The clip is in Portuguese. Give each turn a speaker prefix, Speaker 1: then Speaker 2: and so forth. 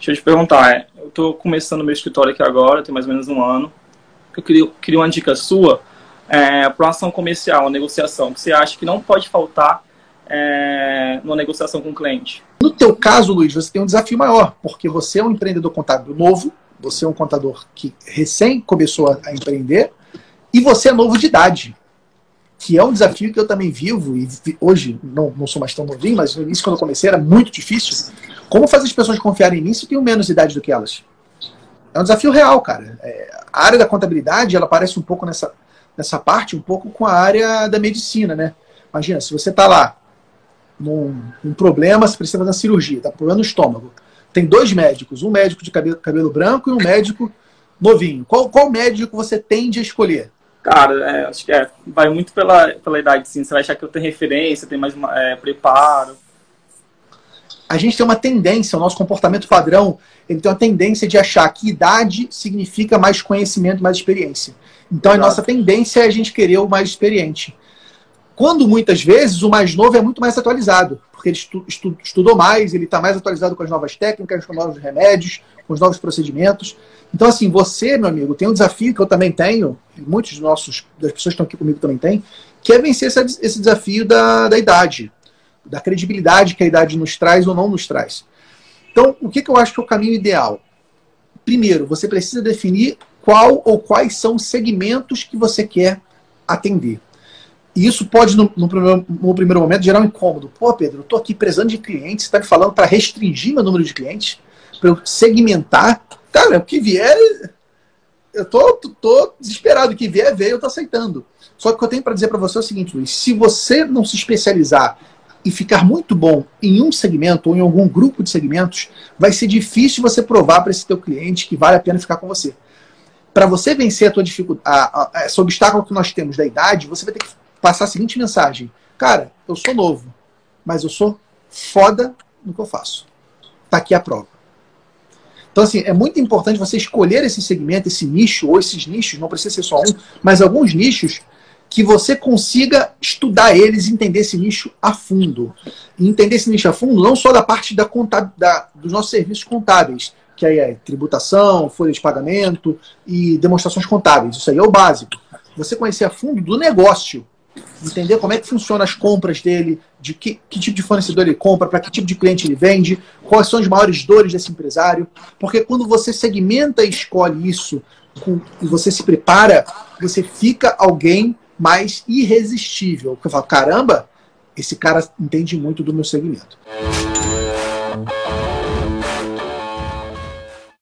Speaker 1: Deixa eu te perguntar, é, eu estou começando meu escritório aqui agora, tem mais ou menos um ano. Eu queria, queria uma dica sua é, para uma ação comercial, uma negociação, que você acha que não pode faltar é, numa negociação com o cliente.
Speaker 2: No teu caso, Luiz, você tem um desafio maior, porque você é um empreendedor contábil novo, você é um contador que recém começou a, empreender, e você é novo de idade, que é um desafio que eu também vivo, e hoje não, não sou mais tão novinho, mas no início, quando eu comecei, era muito difícil. Como fazer as pessoas confiarem em mim se tenho menos idade do que elas? É um desafio real, cara. É, a área da contabilidade, ela parece um pouco nessa, nessa parte, um pouco com a área da medicina, né? Imagina, se você está lá num, num, problema, você precisa fazer uma cirurgia, está com problema no estômago. Tem dois médicos, um médico de cabelo, cabelo branco e um médico novinho. Qual, qual médico você tende a escolher?
Speaker 1: Cara, é, acho que é, vai muito pela, pela idade, sim. Você vai achar que eu tenho referência, tem mais é, preparo.
Speaker 2: A gente tem uma tendência, o nosso comportamento padrão, ele tem uma tendência de achar que idade significa mais conhecimento, mais experiência. Então, Exato. a nossa tendência é a gente querer o mais experiente. Quando muitas vezes o mais novo é muito mais atualizado, porque ele estu, estu, estudou mais, ele está mais atualizado com as novas técnicas, com os novos remédios, com os novos procedimentos. Então, assim, você, meu amigo, tem um desafio que eu também tenho, e muitos dos nossos, das pessoas que estão aqui comigo também têm, que é vencer esse, esse desafio da, da idade, da credibilidade que a idade nos traz ou não nos traz. Então, o que, que eu acho que é o caminho ideal? Primeiro, você precisa definir qual ou quais são os segmentos que você quer atender. E isso pode, no, no, primeiro, no, primeiro, momento, gerar um incômodo. Pô, Pedro, eu estou aqui prezando de clientes, você está me falando para restringir meu número de clientes, para eu segmentar. Cara, o que vier, eu tô, tô desesperado. O que vier, veio, eu estou aceitando. Só que o que eu tenho para dizer para você é o seguinte, Luiz: se você não se especializar e ficar muito bom em um segmento ou em algum grupo de segmentos, vai ser difícil você provar para esse teu cliente que vale a pena ficar com você. Para você vencer a tua dificuldade, esse obstáculo que nós temos da idade, você vai ter que passar a seguinte mensagem: Cara, eu sou novo, mas eu sou foda no que eu faço. Tá aqui a prova. Então, assim, é muito importante você escolher esse segmento, esse nicho, ou esses nichos, não precisa ser só um, mas alguns nichos que você consiga estudar eles entender esse nicho a fundo. Entender esse nicho a fundo não só da parte da, da dos nossos serviços contábeis, que aí é tributação, folha de pagamento e demonstrações contábeis. Isso aí é o básico. Você conhecer a fundo do negócio entender como é que funciona as compras dele, de que, que tipo de fornecedor ele compra, para que tipo de cliente ele vende, quais são as maiores dores desse empresário. Porque quando você segmenta e escolhe isso com, e você se prepara, você fica alguém mais irresistível. Eu falo, caramba, esse cara entende muito do meu segmento.